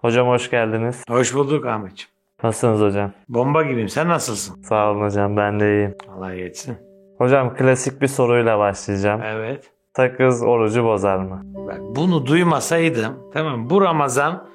Hocam hoş geldiniz. Hoş bulduk Ahmetciğim. Nasılsınız hocam? Bomba gibiyim. Sen nasılsın? Sağ olun hocam ben de iyiyim. Allah yetsin. Hocam klasik bir soruyla başlayacağım. Evet. Sakız orucu bozar mı? Bak bunu duymasaydım tamam bu Ramazan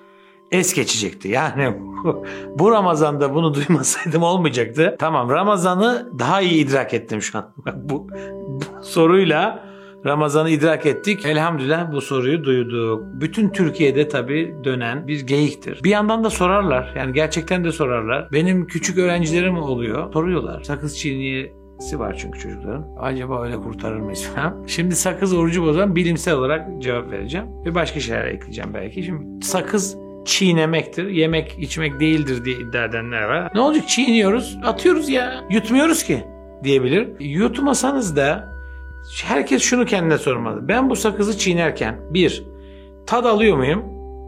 es geçecekti. Yani bu, bu Ramazan'da bunu duymasaydım olmayacaktı. Tamam Ramazan'ı daha iyi idrak ettim şu an. Bak bu, bu soruyla Ramazan'ı idrak ettik. Elhamdülillah bu soruyu duyduk. Bütün Türkiye'de tabii dönen bir geyiktir. Bir yandan da sorarlar. Yani gerçekten de sorarlar. Benim küçük öğrencilerim oluyor. Soruyorlar. Sakız çiğniyesi var çünkü çocukların. Acaba öyle kurtarır mıyız falan. Şimdi sakız orucu bozan bilimsel olarak cevap vereceğim. Ve başka şeyler ekleyeceğim belki. Şimdi sakız çiğnemektir. Yemek içmek değildir diye iddia edenler var. Ne olacak çiğniyoruz atıyoruz ya. Yutmuyoruz ki diyebilir. Yutmasanız da herkes şunu kendine sormalı. Ben bu sakızı çiğnerken bir, tad alıyor muyum?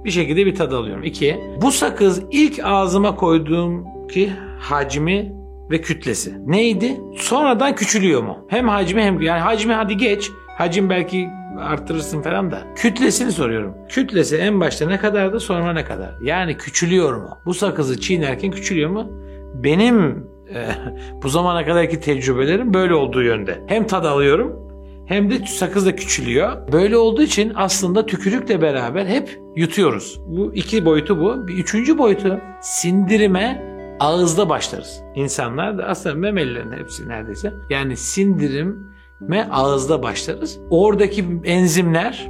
Bir şekilde bir tad alıyorum. İki, bu sakız ilk ağzıma koyduğum ki hacmi ve kütlesi neydi? Sonradan küçülüyor mu? Hem hacmi hem yani hacmi hadi geç. Hacim belki arttırırsın falan da. Kütlesini soruyorum. Kütlesi en başta ne kadardı sonra ne kadar? Yani küçülüyor mu? Bu sakızı çiğnerken küçülüyor mu? Benim e, bu zamana kadarki tecrübelerim böyle olduğu yönde. Hem tad alıyorum hem de sakız da küçülüyor. Böyle olduğu için aslında tükürükle beraber hep yutuyoruz. Bu iki boyutu bu. Bir üçüncü boyutu sindirime ağızda başlarız. İnsanlar da aslında memelilerin hepsi neredeyse. Yani sindirime ağızda başlarız. Oradaki enzimler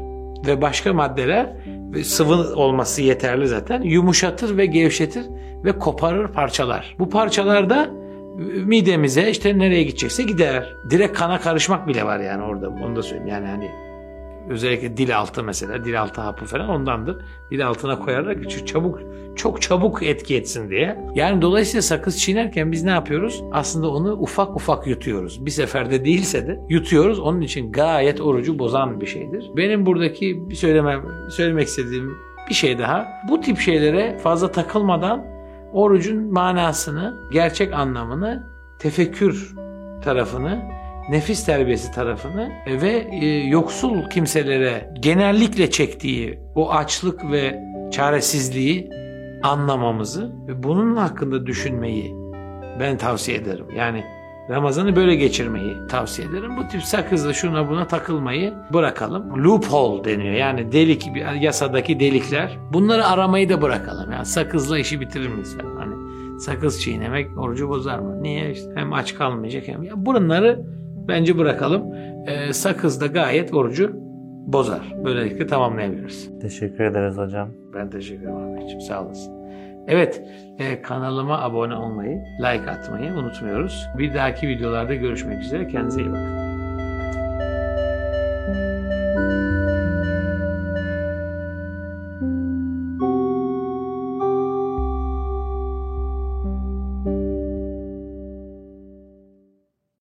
ve başka maddeler sıvı olması yeterli zaten. Yumuşatır ve gevşetir ve koparır parçalar. Bu parçalar da midemize işte nereye gidecekse gider. Direkt kana karışmak bile var yani orada. Onu da söyleyeyim. Yani hani özellikle dil altı mesela dil altı hapı falan ondandır. Dil altına koyarak çabuk çok çabuk etki etsin diye. Yani dolayısıyla sakız çiğnerken biz ne yapıyoruz? Aslında onu ufak ufak yutuyoruz. Bir seferde değilse de yutuyoruz. Onun için gayet orucu bozan bir şeydir. Benim buradaki bir söylemem, söylemek istediğim bir şey daha. Bu tip şeylere fazla takılmadan orucun manasını, gerçek anlamını, tefekkür tarafını, nefis terbiyesi tarafını ve e, yoksul kimselere genellikle çektiği o açlık ve çaresizliği anlamamızı ve bunun hakkında düşünmeyi ben tavsiye ederim. Yani Ramazan'ı böyle geçirmeyi tavsiye ederim. Bu tip sakızla şuna buna takılmayı bırakalım. Loophole deniyor. Yani delik, yasadaki delikler. Bunları aramayı da bırakalım. Yani sakızla işi bitirir miyiz? Hani sakız çiğnemek orucu bozar mı? Niye? İşte hem aç kalmayacak hem... Ya bunları bence bırakalım. Ee, sakız da gayet orucu bozar. Böylelikle tamamlayabiliriz. Teşekkür ederiz hocam. Ben teşekkür ederim Ahmetciğim. Sağ olasın. Evet, e, kanalıma abone olmayı, like atmayı unutmuyoruz. Bir dahaki videolarda görüşmek üzere. Kendinize iyi bakın.